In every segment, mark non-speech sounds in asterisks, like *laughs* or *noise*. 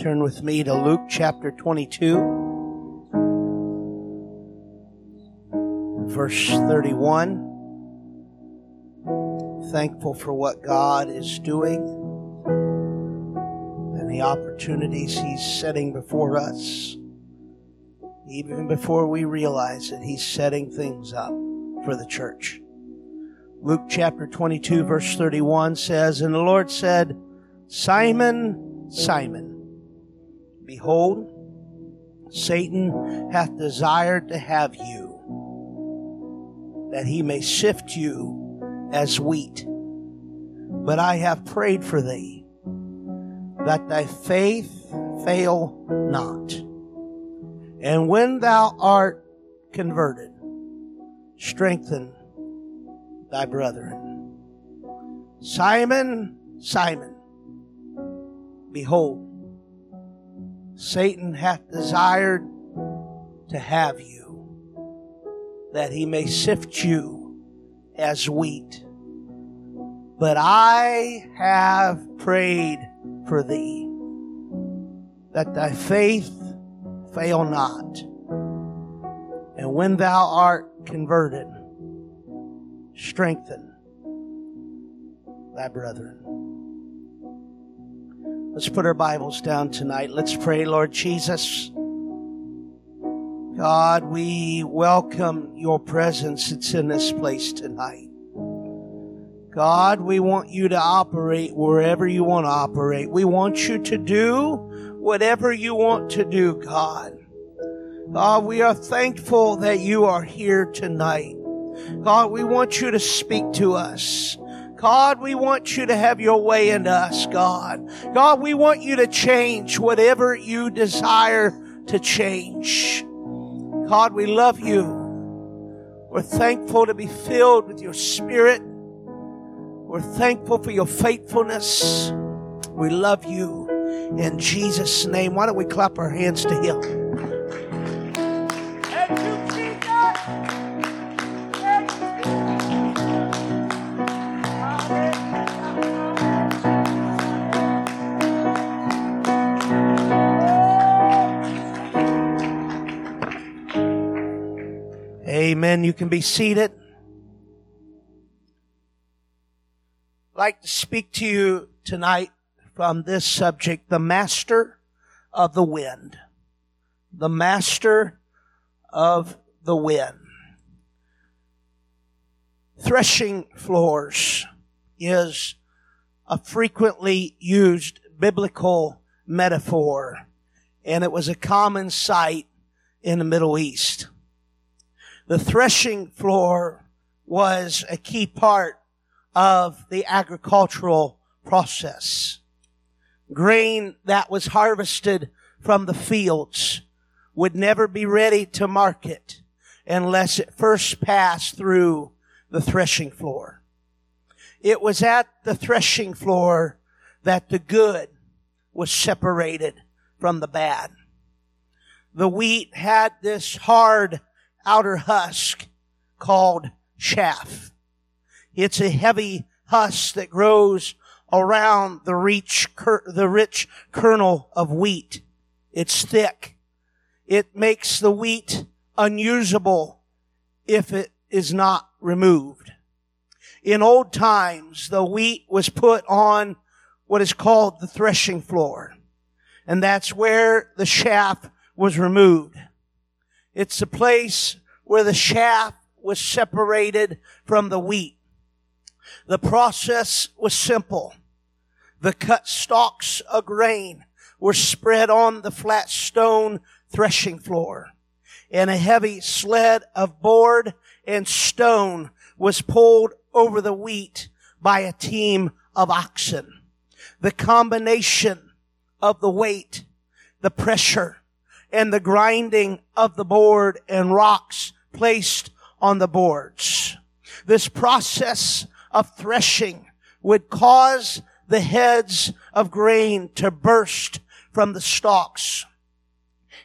Turn with me to Luke chapter 22, verse 31. Thankful for what God is doing and the opportunities He's setting before us. Even before we realize it, He's setting things up for the church. Luke chapter 22, verse 31 says, And the Lord said, Simon, Simon, Behold, Satan hath desired to have you, that he may sift you as wheat. But I have prayed for thee, that thy faith fail not. And when thou art converted, strengthen thy brethren. Simon, Simon, behold, Satan hath desired to have you, that he may sift you as wheat. But I have prayed for thee, that thy faith fail not. And when thou art converted, strengthen thy brethren. Let's put our Bibles down tonight. Let's pray, Lord Jesus. God, we welcome your presence. It's in this place tonight. God, we want you to operate wherever you want to operate. We want you to do whatever you want to do, God. God, we are thankful that you are here tonight. God, we want you to speak to us. God, we want you to have your way in us, God. God, we want you to change whatever you desire to change. God, we love you. We're thankful to be filled with your spirit. We're thankful for your faithfulness. We love you in Jesus' name. Why don't we clap our hands to him? Amen. You can be seated. I'd like to speak to you tonight from this subject, the master of the wind. The master of the wind. Threshing floors is a frequently used biblical metaphor, and it was a common sight in the Middle East. The threshing floor was a key part of the agricultural process. Grain that was harvested from the fields would never be ready to market unless it first passed through the threshing floor. It was at the threshing floor that the good was separated from the bad. The wheat had this hard outer husk called chaff. It's a heavy husk that grows around the rich, the rich kernel of wheat. It's thick. It makes the wheat unusable if it is not removed. In old times, the wheat was put on what is called the threshing floor. And that's where the chaff was removed. It's a place where the chaff was separated from the wheat. The process was simple. The cut stalks of grain were spread on the flat stone threshing floor and a heavy sled of board and stone was pulled over the wheat by a team of oxen. The combination of the weight, the pressure, and the grinding of the board and rocks placed on the boards. This process of threshing would cause the heads of grain to burst from the stalks.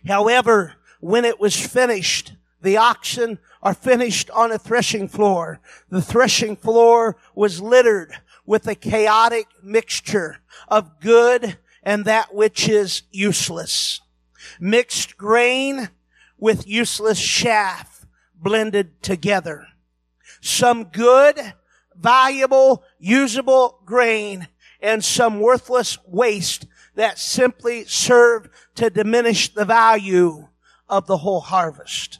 However, when it was finished, the oxen are finished on a threshing floor. The threshing floor was littered with a chaotic mixture of good and that which is useless. Mixed grain with useless chaff blended together. Some good, valuable, usable grain and some worthless waste that simply serve to diminish the value of the whole harvest.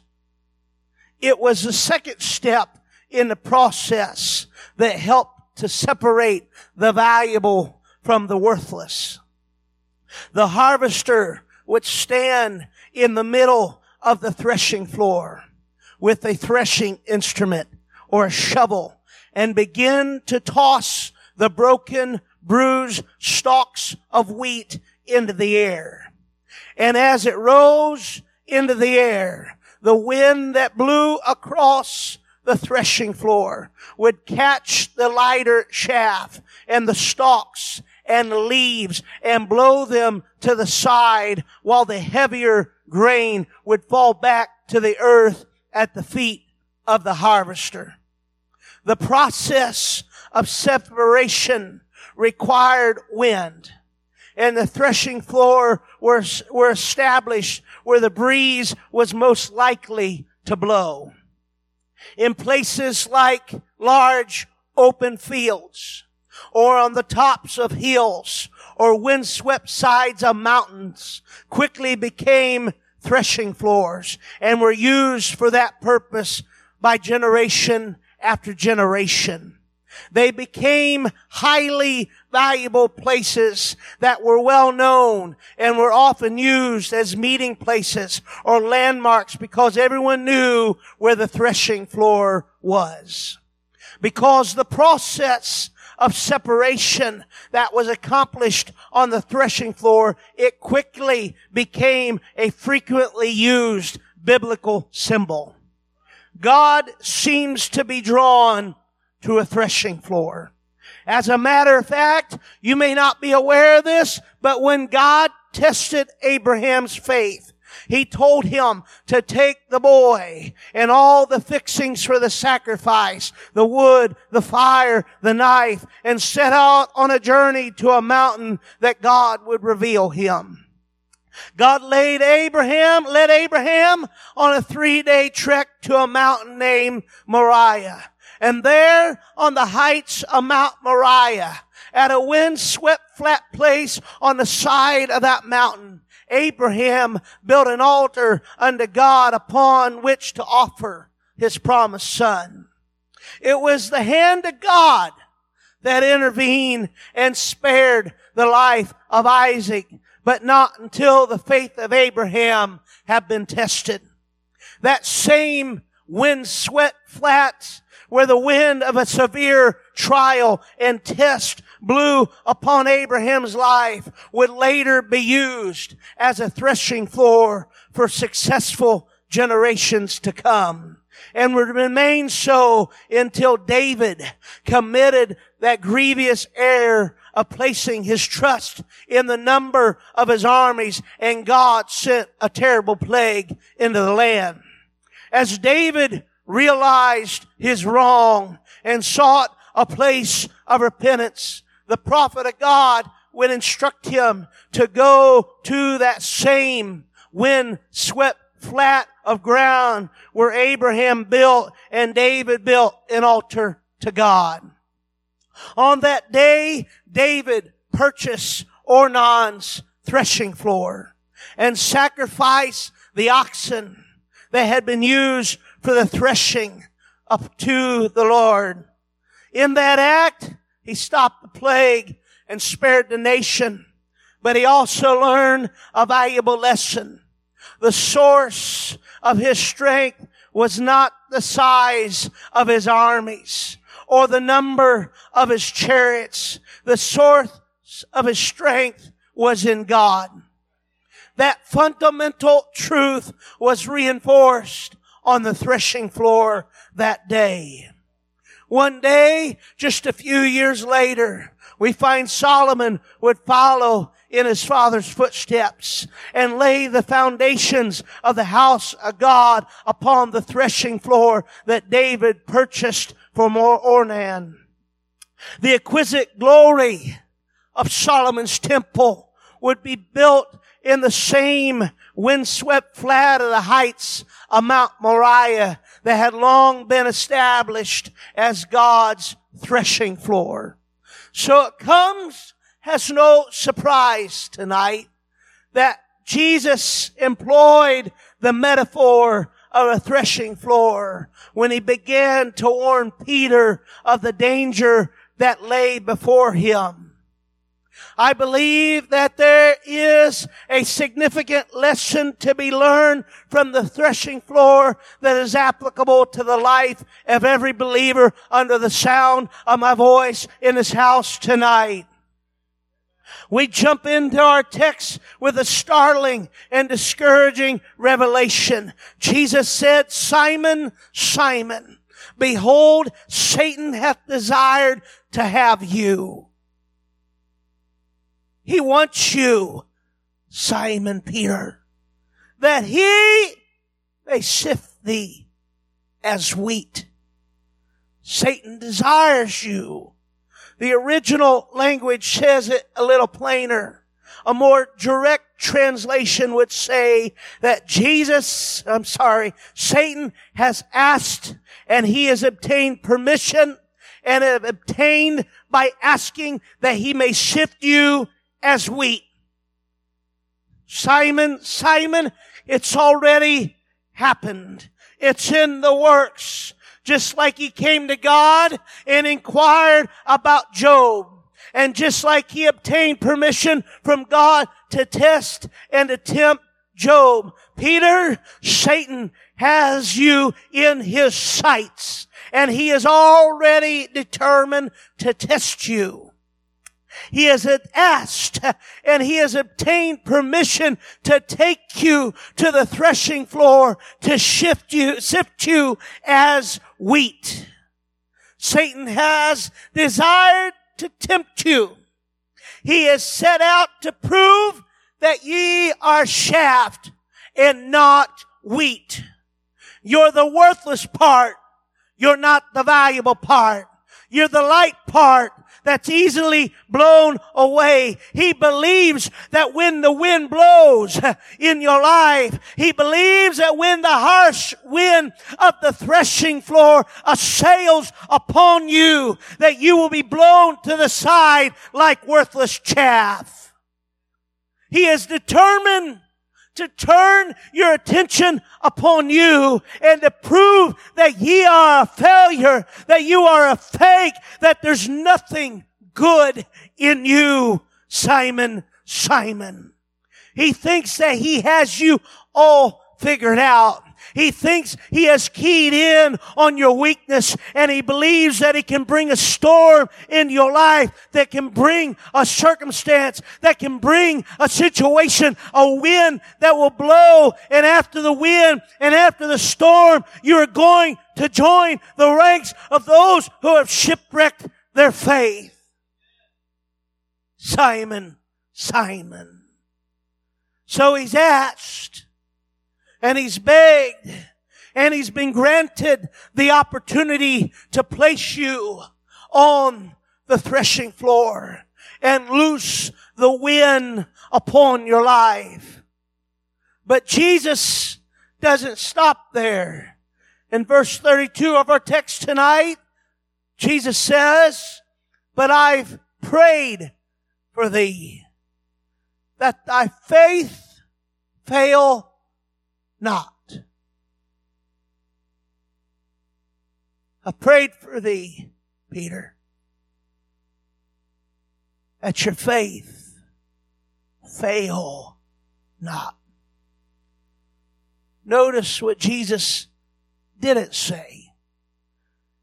It was the second step in the process that helped to separate the valuable from the worthless. The harvester would stand in the middle of the threshing floor with a threshing instrument or a shovel and begin to toss the broken, bruised stalks of wheat into the air. And as it rose into the air, the wind that blew across the threshing floor would catch the lighter chaff and the stalks and leaves and blow them to the side while the heavier grain would fall back to the earth at the feet of the harvester. The process of separation required wind and the threshing floor were, were established where the breeze was most likely to blow. In places like large open fields or on the tops of hills or windswept sides of mountains quickly became threshing floors and were used for that purpose by generation after generation. They became highly valuable places that were well known and were often used as meeting places or landmarks because everyone knew where the threshing floor was. Because the process of separation that was accomplished on the threshing floor, it quickly became a frequently used biblical symbol. God seems to be drawn to a threshing floor. As a matter of fact, you may not be aware of this, but when God tested Abraham's faith, he told him to take the boy and all the fixings for the sacrifice, the wood, the fire, the knife, and set out on a journey to a mountain that God would reveal him. God laid Abraham, led Abraham on a three day trek to a mountain named Moriah. And there on the heights of Mount Moriah, at a wind-swept flat place on the side of that mountain, Abraham built an altar unto God upon which to offer his promised son. It was the hand of God that intervened and spared the life of Isaac, but not until the faith of Abraham had been tested. That same wind-swept flats where the wind of a severe trial and test blew upon Abraham's life would later be used as a threshing floor for successful generations to come and would remain so until David committed that grievous error of placing his trust in the number of his armies and God sent a terrible plague into the land. As David realized his wrong and sought a place of repentance, the prophet of God would instruct him to go to that same wind swept flat of ground where Abraham built and David built an altar to God. On that day, David purchased Ornan's threshing floor and sacrificed the oxen that had been used for the threshing up to the Lord. In that act, he stopped the plague and spared the nation. But he also learned a valuable lesson. The source of his strength was not the size of his armies or the number of his chariots. The source of his strength was in God. That fundamental truth was reinforced on the threshing floor that day. One day, just a few years later, we find Solomon would follow in his father's footsteps and lay the foundations of the house of God upon the threshing floor that David purchased for Ornan. The exquisite glory of Solomon's temple would be built in the same windswept flat of the heights of Mount Moriah that had long been established as God's threshing floor. So it comes as no surprise tonight that Jesus employed the metaphor of a threshing floor when he began to warn Peter of the danger that lay before him. I believe that there is a significant lesson to be learned from the threshing floor that is applicable to the life of every believer under the sound of my voice in this house tonight. We jump into our text with a startling and discouraging revelation. Jesus said, Simon, Simon, behold, Satan hath desired to have you. He wants you, Simon Peter, that he may sift thee as wheat. Satan desires you the original language says it a little plainer. A more direct translation would say that Jesus, I'm sorry, Satan has asked and he has obtained permission and have obtained by asking that he may shift you as wheat. Simon, Simon, it's already happened. It's in the works just like he came to God and inquired about Job. And just like he obtained permission from God to test and to tempt Job, Peter, Satan has you in his sights and he is already determined to test you. He has asked and he has obtained permission to take you to the threshing floor to shift you, sift you as wheat. Satan has desired to tempt you. He has set out to prove that ye are shaft and not wheat. You're the worthless part. You're not the valuable part. You're the light part that's easily blown away. He believes that when the wind blows *laughs* in your life, he believes that when the harsh wind of the threshing floor assails upon you, that you will be blown to the side like worthless chaff. He is determined to turn your attention upon you and to prove that ye are a failure, that you are a fake, that there's nothing good in you, Simon, Simon. He thinks that he has you all figured out. He thinks he has keyed in on your weakness and he believes that he can bring a storm in your life that can bring a circumstance, that can bring a situation, a wind that will blow. And after the wind and after the storm, you are going to join the ranks of those who have shipwrecked their faith. Simon, Simon. So he's asked, and he's begged and he's been granted the opportunity to place you on the threshing floor and loose the wind upon your life. But Jesus doesn't stop there. In verse 32 of our text tonight, Jesus says, but I've prayed for thee that thy faith fail not. I prayed for thee, Peter, that your faith fail not. Notice what Jesus didn't say.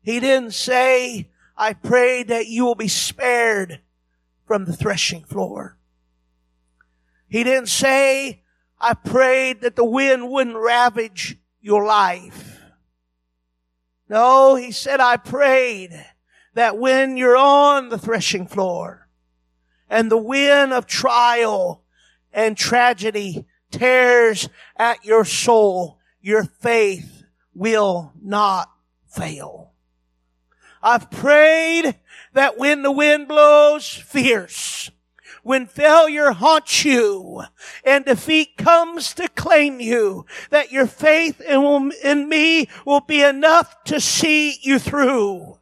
He didn't say, I pray that you will be spared from the threshing floor. He didn't say, I prayed that the wind wouldn't ravage your life. No, he said, I prayed that when you're on the threshing floor and the wind of trial and tragedy tears at your soul, your faith will not fail. I've prayed that when the wind blows fierce, when failure haunts you and defeat comes to claim you, that your faith in, in me will be enough to see you through.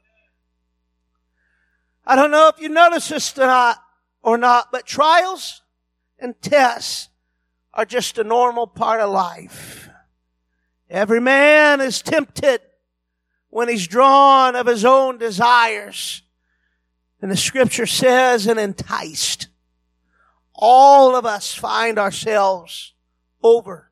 I don't know if you notice this tonight or not, but trials and tests are just a normal part of life. Every man is tempted when he's drawn of his own desires. And the scripture says, and enticed. All of us find ourselves over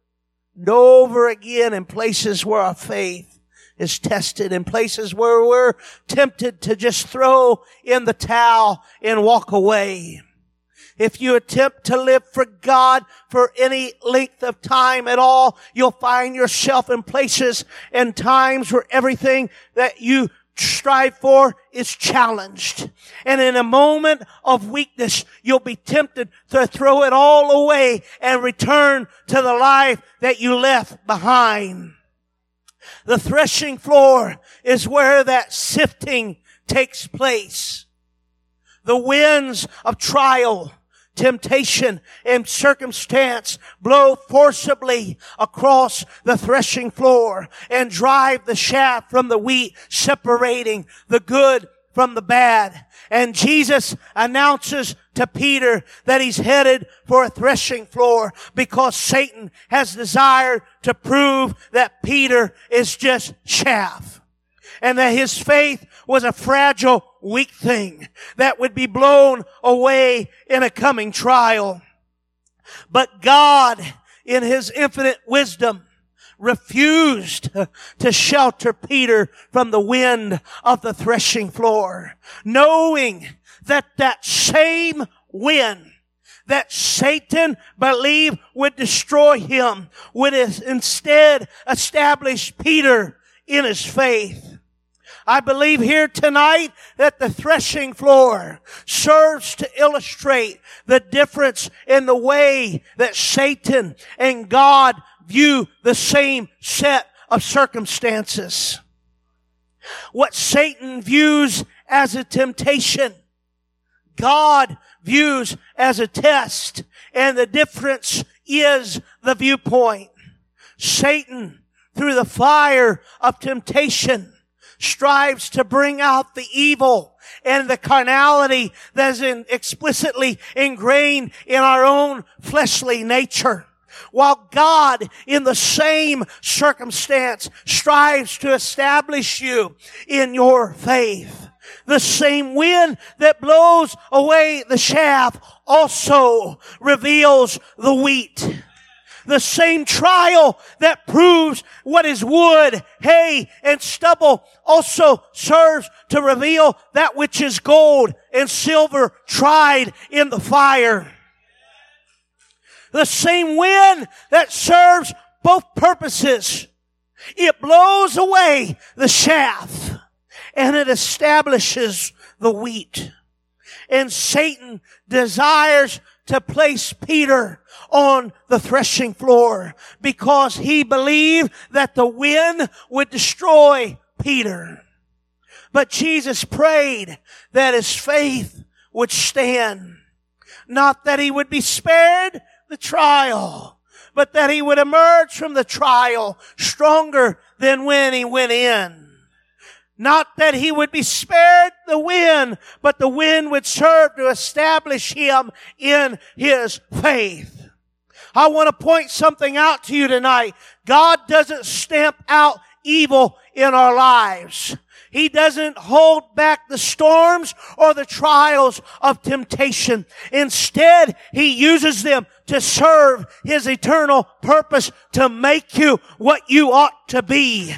and over again in places where our faith is tested, in places where we're tempted to just throw in the towel and walk away. If you attempt to live for God for any length of time at all, you'll find yourself in places and times where everything that you strive for is challenged. And in a moment of weakness, you'll be tempted to throw it all away and return to the life that you left behind. The threshing floor is where that sifting takes place. The winds of trial temptation and circumstance blow forcibly across the threshing floor and drive the chaff from the wheat, separating the good from the bad. And Jesus announces to Peter that he's headed for a threshing floor because Satan has desired to prove that Peter is just chaff and that his faith was a fragile, weak thing that would be blown away in a coming trial. But God, in his infinite wisdom, refused to shelter Peter from the wind of the threshing floor, knowing that that same wind that Satan believed would destroy him would instead establish Peter in his faith. I believe here tonight that the threshing floor serves to illustrate the difference in the way that Satan and God view the same set of circumstances. What Satan views as a temptation, God views as a test, and the difference is the viewpoint. Satan, through the fire of temptation, strives to bring out the evil and the carnality that is in, explicitly ingrained in our own fleshly nature. While God in the same circumstance strives to establish you in your faith. The same wind that blows away the chaff also reveals the wheat the same trial that proves what is wood, hay, and stubble also serves to reveal that which is gold and silver tried in the fire. The same wind that serves both purposes. It blows away the chaff and it establishes the wheat. And Satan desires to place Peter on the threshing floor because he believed that the wind would destroy Peter. But Jesus prayed that his faith would stand. Not that he would be spared the trial, but that he would emerge from the trial stronger than when he went in. Not that he would be spared the wind, but the wind would serve to establish him in his faith. I want to point something out to you tonight. God doesn't stamp out evil in our lives. He doesn't hold back the storms or the trials of temptation. Instead, He uses them to serve His eternal purpose to make you what you ought to be.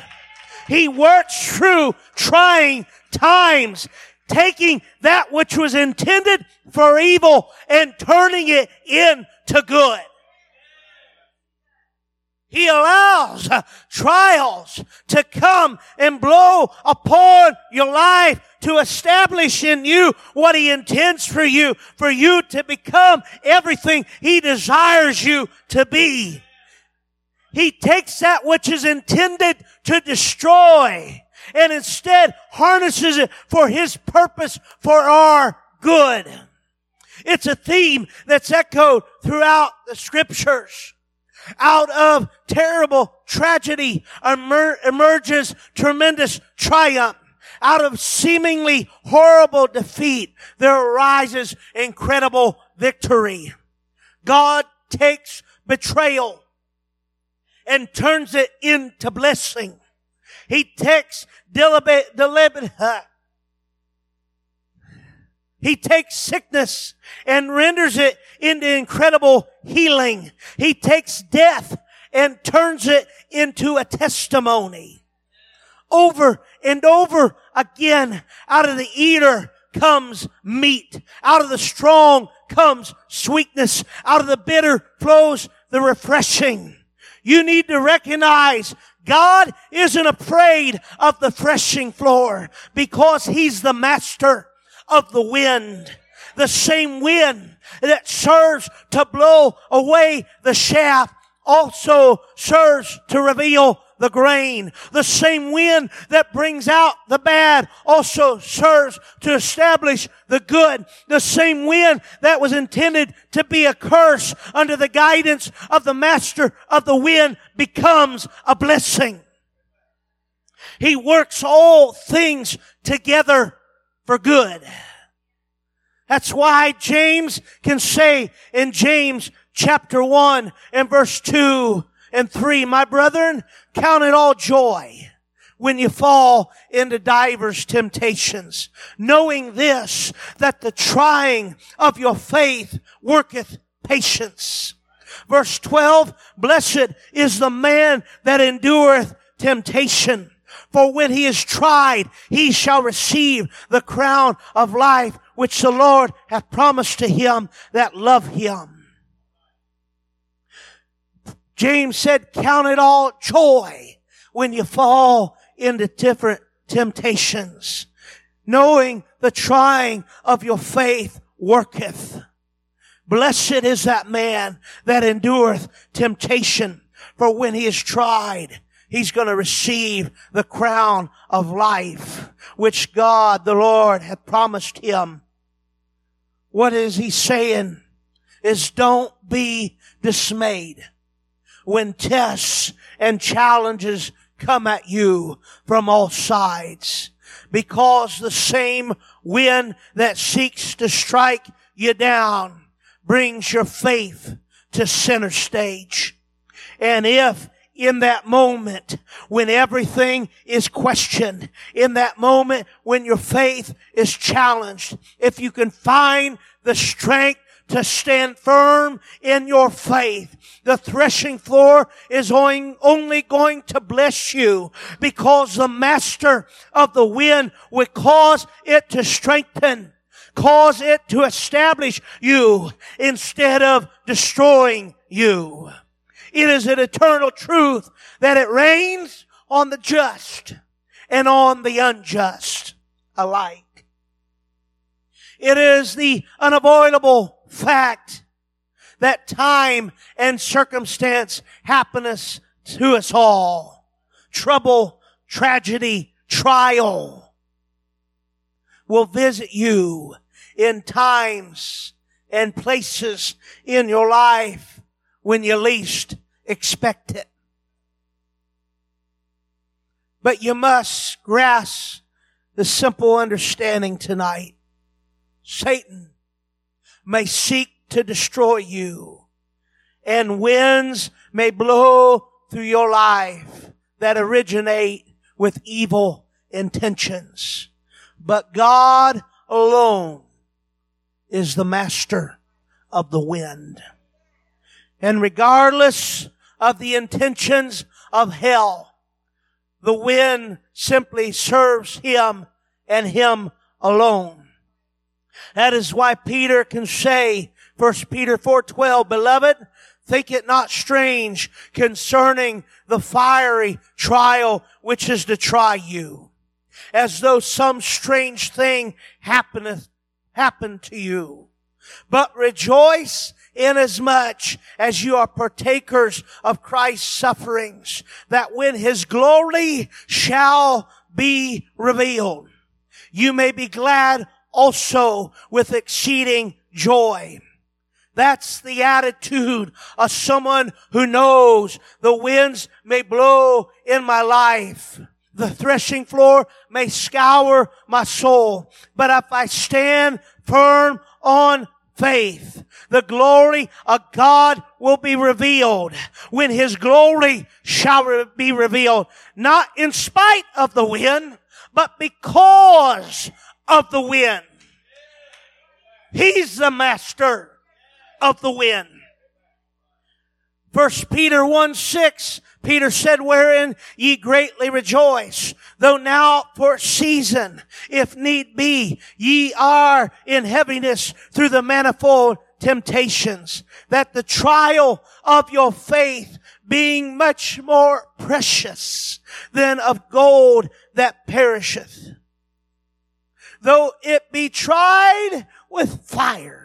He works through trying times, taking that which was intended for evil and turning it into good. He allows uh, trials to come and blow upon your life to establish in you what He intends for you, for you to become everything He desires you to be. He takes that which is intended to destroy and instead harnesses it for His purpose for our good. It's a theme that's echoed throughout the scriptures. Out of terrible tragedy emer- emerges tremendous triumph. Out of seemingly horrible defeat, there arises incredible victory. God takes betrayal and turns it into blessing. He takes deliberate, deliberate, he takes sickness and renders it into incredible healing. He takes death and turns it into a testimony. Over and over again, out of the eater comes meat. Out of the strong comes sweetness. Out of the bitter flows the refreshing. You need to recognize God isn't afraid of the threshing floor because He's the master of the wind. The same wind that serves to blow away the chaff also serves to reveal the grain. The same wind that brings out the bad also serves to establish the good. The same wind that was intended to be a curse under the guidance of the master of the wind becomes a blessing. He works all things together for good. That's why James can say in James chapter 1 and verse 2 and 3, my brethren, count it all joy when you fall into divers temptations, knowing this, that the trying of your faith worketh patience. Verse 12, blessed is the man that endureth temptation. For when he is tried, he shall receive the crown of life which the Lord hath promised to him that love him. James said, count it all joy when you fall into different temptations, knowing the trying of your faith worketh. Blessed is that man that endureth temptation, for when he is tried, he's going to receive the crown of life, which God the Lord had promised him. What is he saying? Is don't be dismayed when tests and challenges come at you from all sides because the same wind that seeks to strike you down brings your faith to center stage. And if in that moment when everything is questioned, in that moment when your faith is challenged, if you can find the strength to stand firm in your faith. The threshing floor is only going to bless you because the master of the wind will cause it to strengthen, cause it to establish you instead of destroying you. It is an eternal truth that it rains on the just and on the unjust alike. It is the unavoidable fact that time and circumstance happiness to us all. Trouble, tragedy, trial will visit you in times and places in your life when you least expect it. But you must grasp the simple understanding tonight. Satan may seek to destroy you and winds may blow through your life that originate with evil intentions. But God alone is the master of the wind. And regardless of the intentions of hell, the wind simply serves him and him alone. That is why Peter can say, 1 Peter 4:12, beloved, think it not strange concerning the fiery trial which is to try you, as though some strange thing happeneth happened to you. But rejoice inasmuch as you are partakers of Christ's sufferings, that when his glory shall be revealed, you may be glad also with exceeding joy. That's the attitude of someone who knows the winds may blow in my life. The threshing floor may scour my soul, but if I stand firm on faith, the glory of God will be revealed when his glory shall be revealed, not in spite of the wind, but because of the wind. He's the master of the wind. First Peter 1 6, Peter said, wherein ye greatly rejoice, though now for a season, if need be, ye are in heaviness through the manifold temptations, that the trial of your faith being much more precious than of gold that perisheth, though it be tried with fire,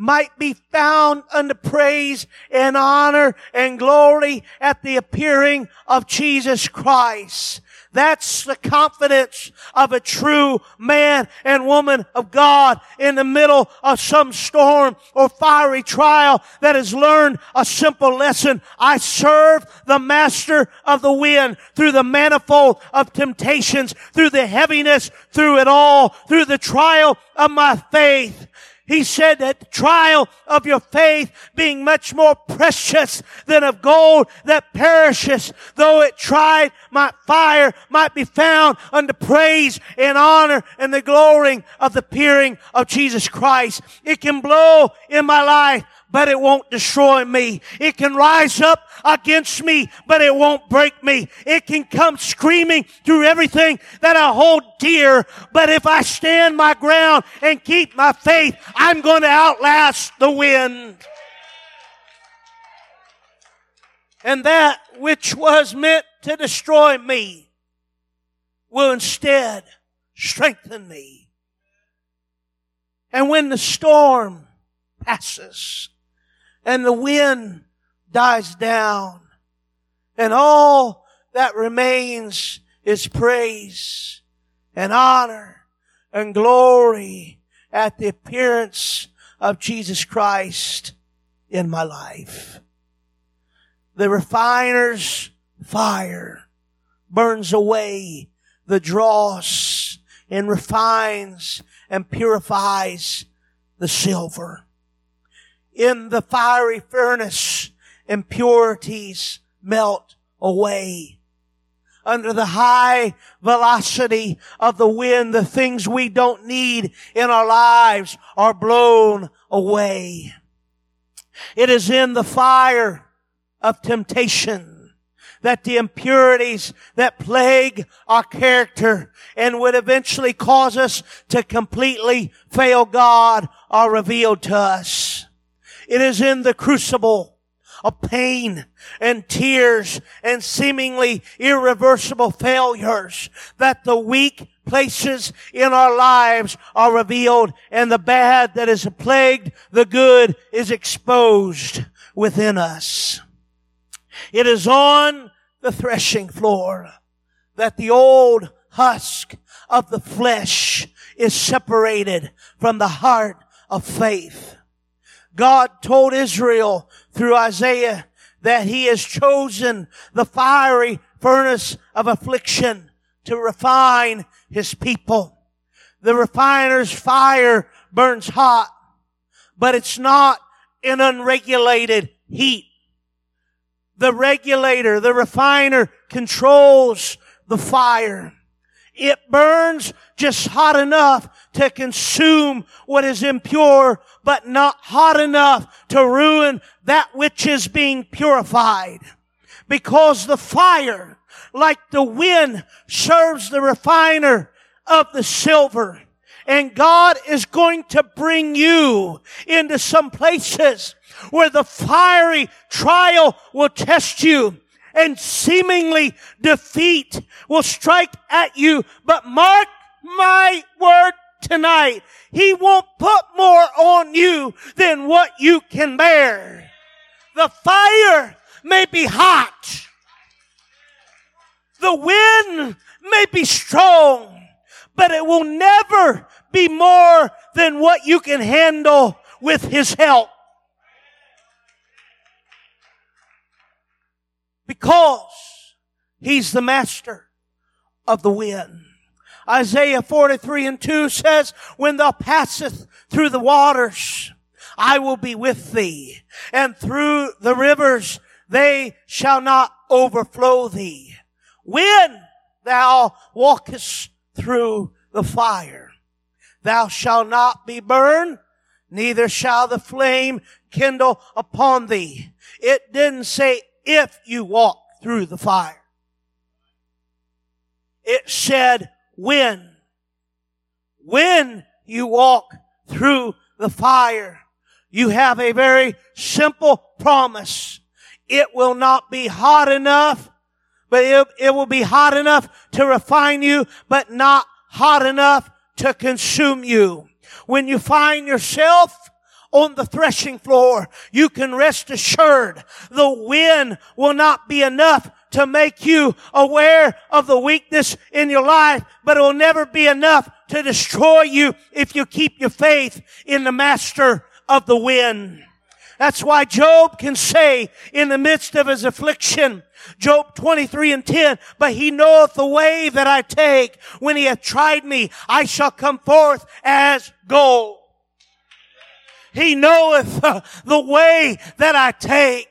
might be found unto praise and honor and glory at the appearing of Jesus Christ. That's the confidence of a true man and woman of God in the middle of some storm or fiery trial that has learned a simple lesson. I serve the master of the wind through the manifold of temptations, through the heaviness, through it all, through the trial of my faith. He said that the trial of your faith being much more precious than of gold that perishes, though it tried, my fire might be found unto praise and honor and the glorying of the appearing of Jesus Christ. It can blow in my life but it won't destroy me. It can rise up against me, but it won't break me. It can come screaming through everything that I hold dear, but if I stand my ground and keep my faith, I'm going to outlast the wind. And that which was meant to destroy me will instead strengthen me. And when the storm passes, and the wind dies down and all that remains is praise and honor and glory at the appearance of Jesus Christ in my life. The refiner's fire burns away the dross and refines and purifies the silver in the fiery furnace, impurities melt away. Under the high velocity of the wind, the things we don't need in our lives are blown away. It is in the fire of temptation that the impurities that plague our character and would eventually cause us to completely fail God are revealed to us. It is in the crucible of pain and tears and seemingly irreversible failures that the weak places in our lives are revealed and the bad that is plagued the good is exposed within us. It is on the threshing floor that the old husk of the flesh is separated from the heart of faith. God told Israel through Isaiah that he has chosen the fiery furnace of affliction to refine his people. The refiner's fire burns hot, but it's not an unregulated heat. The regulator, the refiner controls the fire. It burns just hot enough to consume what is impure, but not hot enough to ruin that which is being purified. Because the fire, like the wind, serves the refiner of the silver. And God is going to bring you into some places where the fiery trial will test you and seemingly defeat will strike at you. But mark my word tonight. He won't put more on you than what you can bear. The fire may be hot. The wind may be strong, but it will never be more than what you can handle with His help. Because He's the master of the wind. Isaiah 43 and 2 says, when thou passest through the waters, I will be with thee, and through the rivers, they shall not overflow thee. When thou walkest through the fire, thou shalt not be burned, neither shall the flame kindle upon thee. It didn't say if you walk through the fire. It said when. When you walk through the fire, you have a very simple promise. It will not be hot enough, but it, it will be hot enough to refine you, but not hot enough to consume you. When you find yourself on the threshing floor, you can rest assured the wind will not be enough to make you aware of the weakness in your life, but it will never be enough to destroy you if you keep your faith in the master of the wind. That's why Job can say in the midst of his affliction, Job 23 and 10, but he knoweth the way that I take. When he hath tried me, I shall come forth as gold. He knoweth uh, the way that I take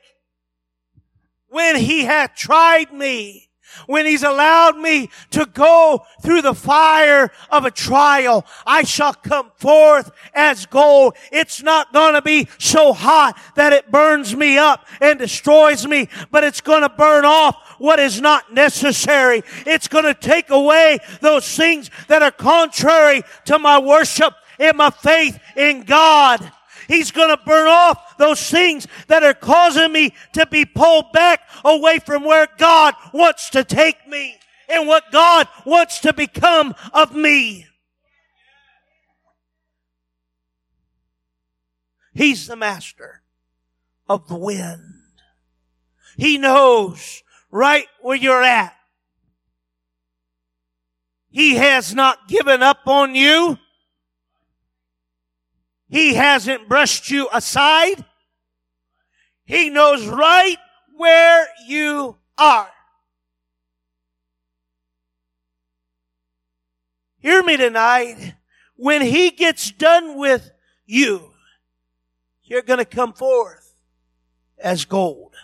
when he hath tried me, when he's allowed me to go through the fire of a trial, I shall come forth as gold. It's not gonna be so hot that it burns me up and destroys me, but it's gonna burn off what is not necessary. It's gonna take away those things that are contrary to my worship and my faith in God. He's going to burn off those things that are causing me to be pulled back away from where God wants to take me and what God wants to become of me. He's the master of the wind. He knows right where you're at. He has not given up on you. He hasn't brushed you aside. He knows right where you are. Hear me tonight. When he gets done with you, you're going to come forth as gold.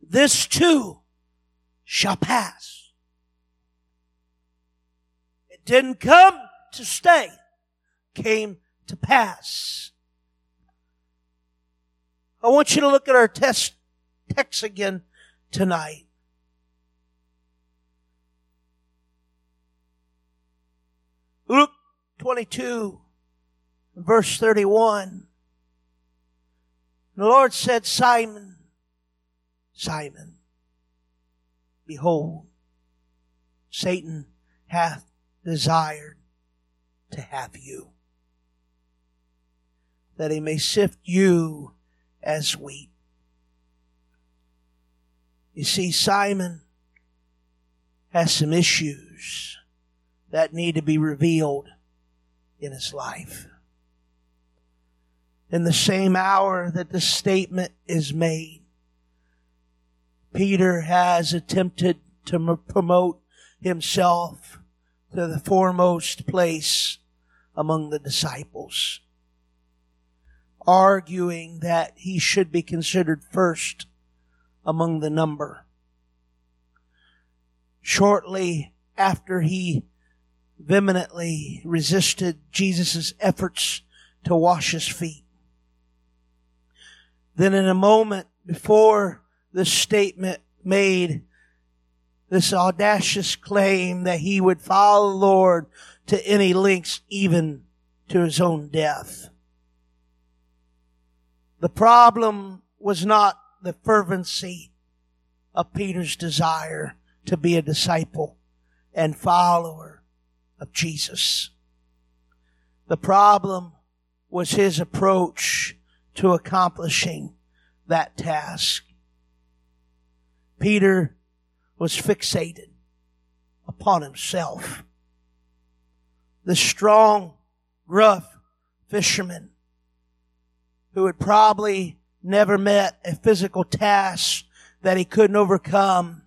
This too shall pass. It didn't come to stay came to pass. I want you to look at our test, text again tonight. Luke 22, verse 31. The Lord said, Simon, Simon, behold, Satan hath desired to have you that he may sift you as wheat. You see, Simon has some issues that need to be revealed in his life. In the same hour that the statement is made, Peter has attempted to promote himself to the foremost place among the disciples arguing that he should be considered first among the number. Shortly after he vehemently resisted Jesus' efforts to wash his feet. Then in a moment before this statement made this audacious claim that he would follow the Lord to any lengths, even to his own death. The problem was not the fervency of Peter's desire to be a disciple and follower of Jesus. The problem was his approach to accomplishing that task. Peter was fixated upon himself. the strong, gruff fisherman who had probably never met a physical task that he couldn't overcome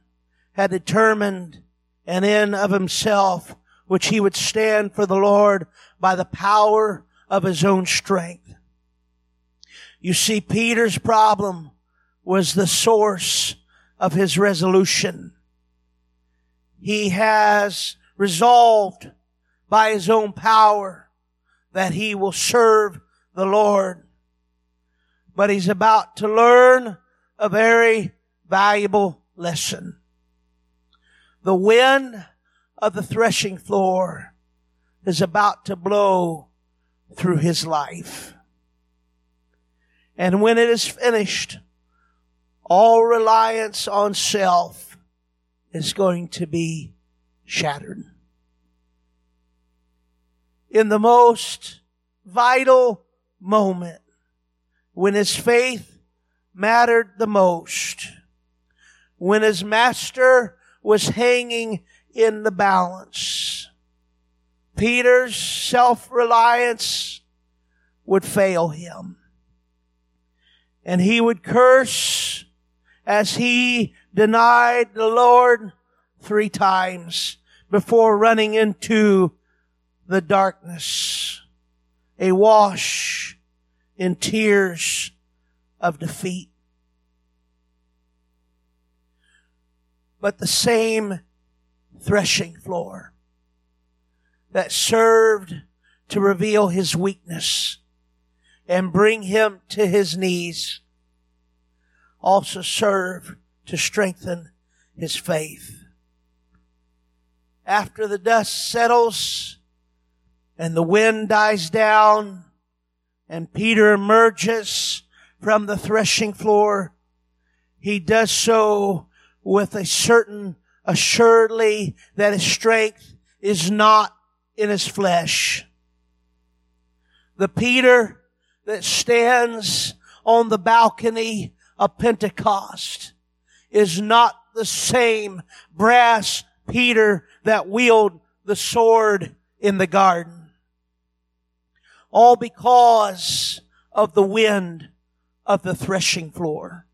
had determined an end of himself which he would stand for the Lord by the power of his own strength. You see, Peter's problem was the source of his resolution. He has resolved by his own power that he will serve the Lord. But he's about to learn a very valuable lesson. The wind of the threshing floor is about to blow through his life. And when it is finished, all reliance on self is going to be shattered. In the most vital moment, when his faith mattered the most, when his master was hanging in the balance, Peter's self-reliance would fail him. And he would curse as he denied the Lord three times before running into the darkness, a wash in tears of defeat. But the same threshing floor that served to reveal his weakness and bring him to his knees also served to strengthen his faith. After the dust settles and the wind dies down and Peter emerges from the threshing floor, he does so with a certain assuredly that his strength is not in his flesh. The Peter that stands on the balcony of Pentecost is not the same brass Peter that wielded the sword in the garden. All because of the wind of the threshing floor.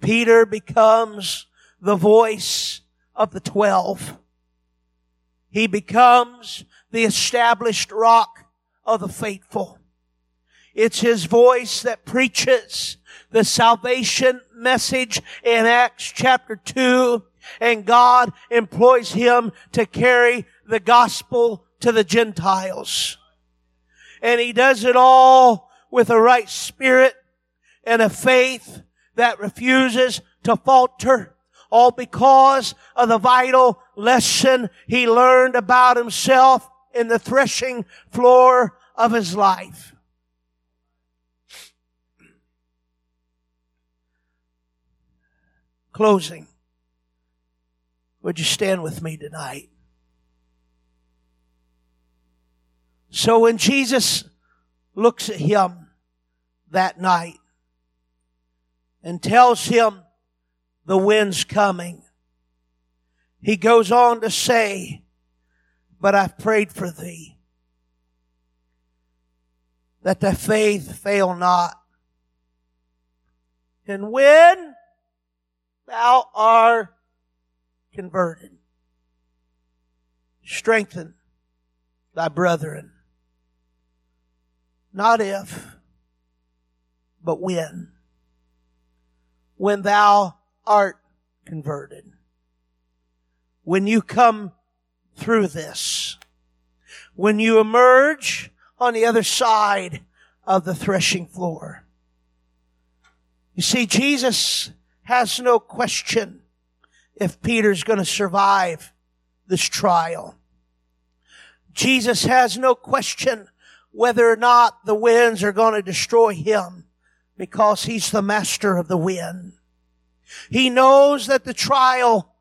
Peter becomes the voice of the twelve. He becomes the established rock of the faithful. It's his voice that preaches the salvation message in Acts chapter 2 and God employs him to carry the gospel to the Gentiles. And he does it all with a right spirit and a faith that refuses to falter all because of the vital lesson he learned about himself in the threshing floor of his life. Closing. Would you stand with me tonight? So when Jesus looks at him that night and tells him the wind's coming, he goes on to say, but I've prayed for thee that thy faith fail not. And when thou art converted. Strengthen thy brethren. Not if, but when. When thou art converted. When you come through this. When you emerge on the other side of the threshing floor. You see, Jesus has no question if Peter's going to survive this trial. Jesus has no question whether or not the winds are going to destroy him because he's the master of the wind. He knows that the trial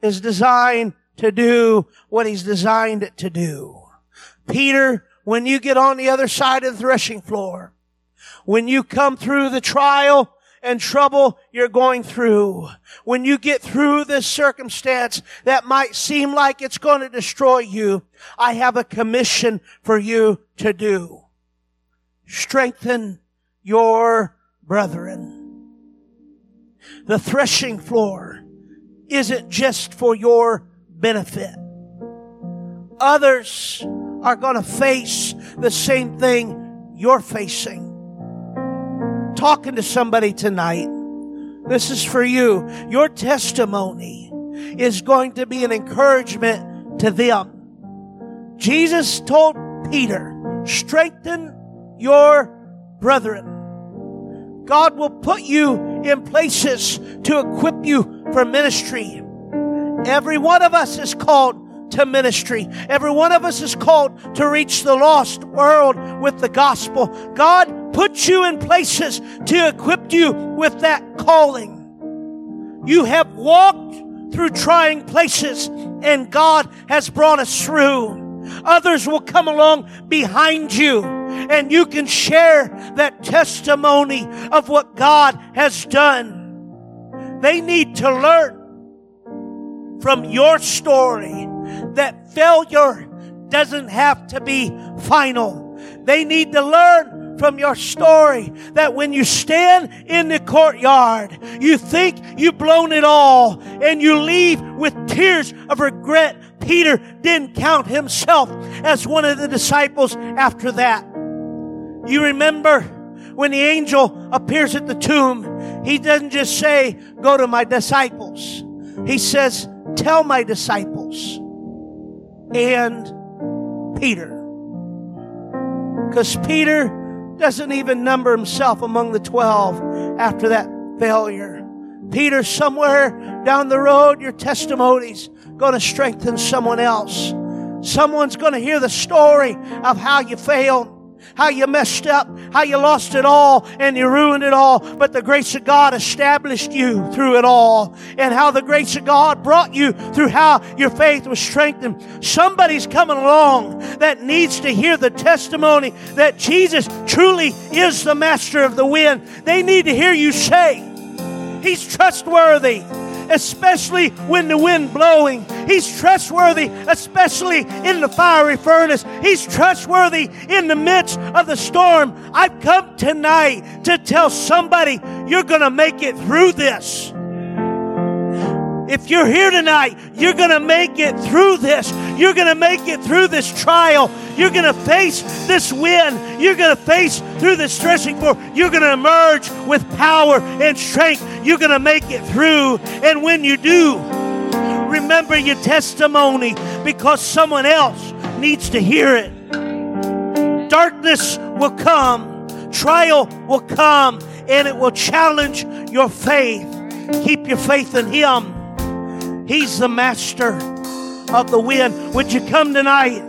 is designed to do what he's designed it to do. Peter, when you get on the other side of the threshing floor, when you come through the trial, and trouble you're going through, when you get through this circumstance that might seem like it's going to destroy you, I have a commission for you to do. Strengthen your brethren. The threshing floor isn't just for your benefit. Others are going to face the same thing you're facing. Talking to somebody tonight. This is for you. Your testimony is going to be an encouragement to them. Jesus told Peter, strengthen your brethren. God will put you in places to equip you for ministry. Every one of us is called to ministry. Every one of us is called to reach the lost world with the gospel. God puts you in places to equip you with that calling. You have walked through trying places and God has brought us through. Others will come along behind you and you can share that testimony of what God has done. They need to learn from your story that failure doesn't have to be final. They need to learn from your story that when you stand in the courtyard, you think you've blown it all and you leave with tears of regret. Peter didn't count himself as one of the disciples after that. You remember when the angel appears at the tomb, he doesn't just say, go to my disciples. He says, tell my disciples and Peter. Because Peter doesn't even number himself among the 12 after that failure. Peter, somewhere down the road, your testimony's going to strengthen someone else. Someone's going to hear the story of how you failed how you messed up, how you lost it all and you ruined it all. But the grace of God established you through it all and how the grace of God brought you through how your faith was strengthened. Somebody's coming along that needs to hear the testimony that Jesus truly is the master of the wind. They need to hear you say, He's trustworthy especially when the wind blowing. He's trustworthy, especially in the fiery furnace. He's trustworthy in the midst of the storm. I've come tonight to tell somebody you're going to make it through this. If you're here tonight, you're going to make it through this. You're going to make it through this trial. You're going to face this wind. You're going to face through this threshing floor. You're going to emerge with power and strength. You're going to make it through. And when you do, remember your testimony because someone else needs to hear it. Darkness will come, trial will come, and it will challenge your faith. Keep your faith in Him. He's the master of the wind. Would you come tonight?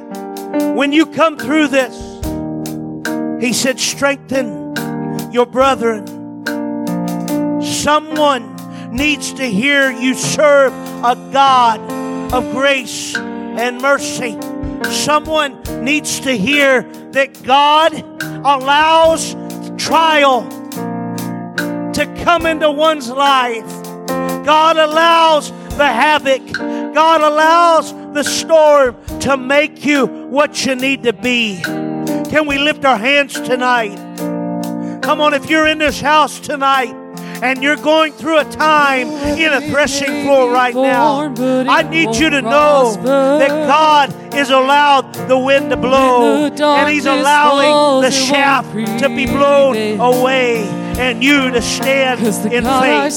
When you come through this, he said, strengthen your brethren. Someone needs to hear you serve a God of grace and mercy. Someone needs to hear that God allows trial to come into one's life. God allows the havoc. God allows the storm to make you what you need to be. Can we lift our hands tonight? Come on, if you're in this house tonight and you're going through a time in a threshing floor right now, I need you to know that God is allowed the wind to blow and He's allowing the shaft to be blown away and you to stand in faith.